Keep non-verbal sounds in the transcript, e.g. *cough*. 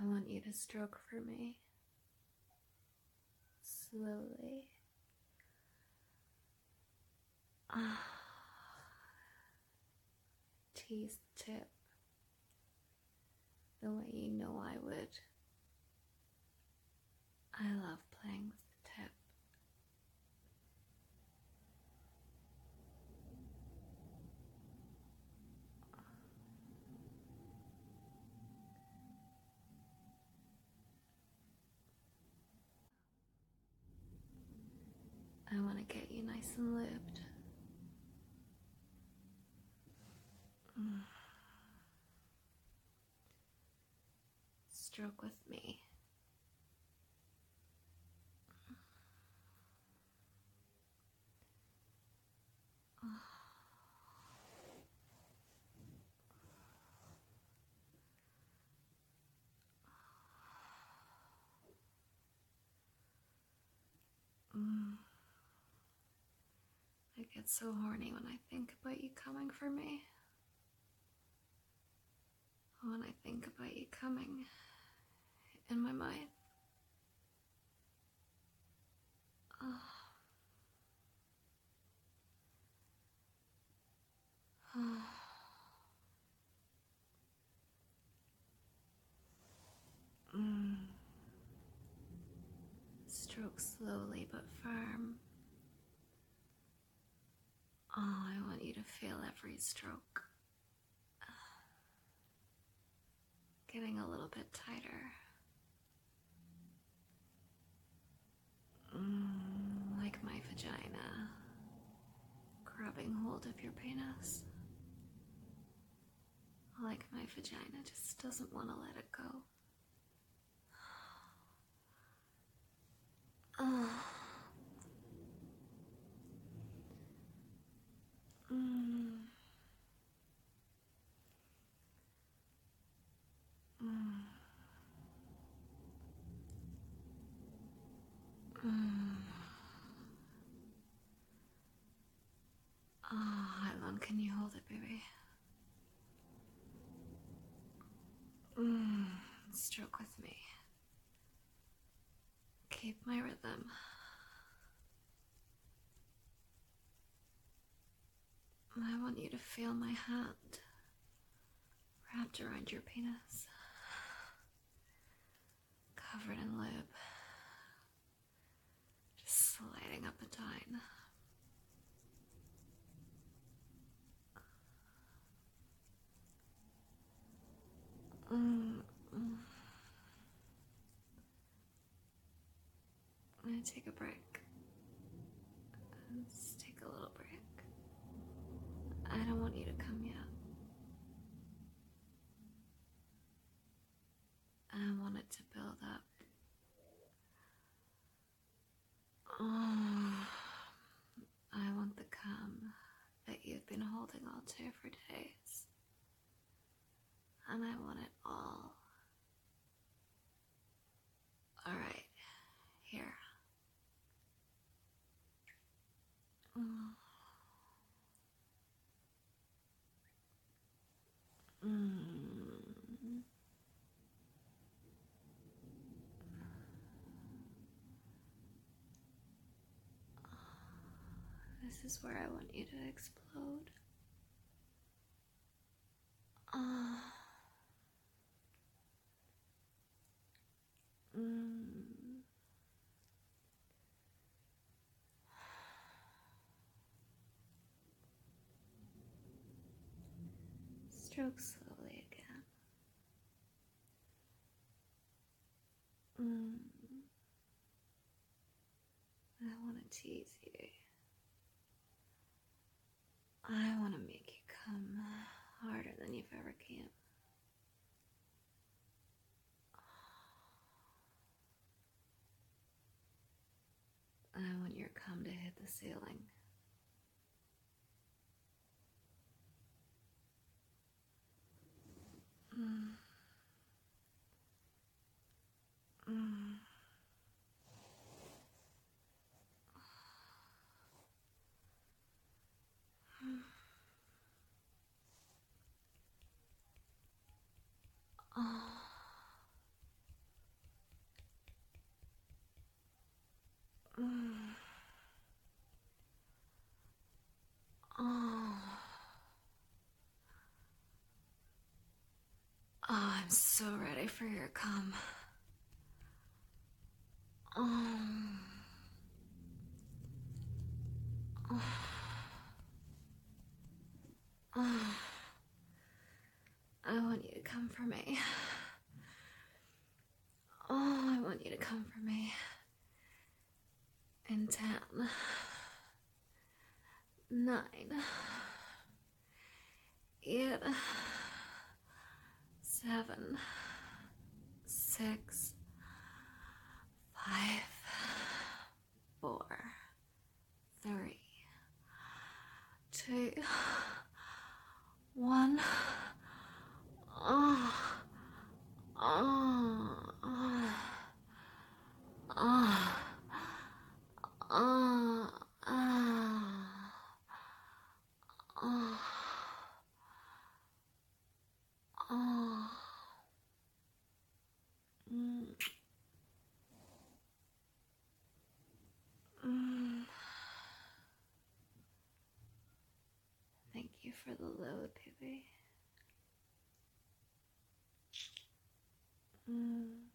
I want you to stroke for me. Slowly. Ah. Tease the tip. The way you know I would. I love playing with the tip. I want to get you nice and lubed. Mm. Stroke with me. Mm. I get so horny when I think about you coming for me. When I think about you coming in my mind. Oh. *sighs* Mm. Stroke slowly but firm. Oh, I want you to feel every stroke. Getting a little bit tighter. Mm, like my vagina. Grabbing hold of your penis. Like my vagina just doesn't want to let it go. Oh. Mm. Mm. Mm. Oh, how long can you hold it, baby? Mm. Stroke with me. Keep my rhythm. I want you to feel my hand wrapped around your penis, covered in lube, just sliding up and down. Gonna take a break. Let's take a little break. I don't want you to come yet. I want it to build up. Oh, *sighs* I want the cum that you've been holding on to for days. And I want it all. Alright, here. Mm. Mm. This is where I want you to explode. Ah. Mm. Stroke slowly again. Mm. I want to tease you. I want to make you come uh, harder than you've ever came. I want your cum to hit the ceiling. Oh. Oh. oh, I'm so ready for your come. Um. Oh. For me. Oh, I want you to come for me. In ten, nine, eight, seven, six, five, four, three, two, one. Oh, oh, oh, oh, oh, oh, *sighs* Thank you for the load, baby. Mm.